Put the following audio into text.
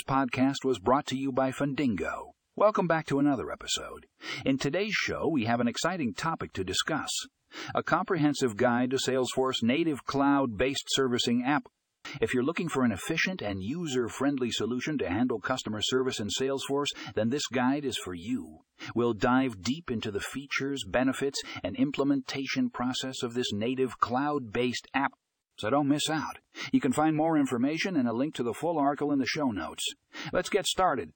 podcast was brought to you by Fundingo. Welcome back to another episode. In today's show, we have an exciting topic to discuss a comprehensive guide to Salesforce native cloud based servicing app. If you're looking for an efficient and user friendly solution to handle customer service in Salesforce, then this guide is for you. We'll dive deep into the features, benefits, and implementation process of this native cloud based app so don't miss out. You can find more information and a link to the full article in the show notes. Let's get started.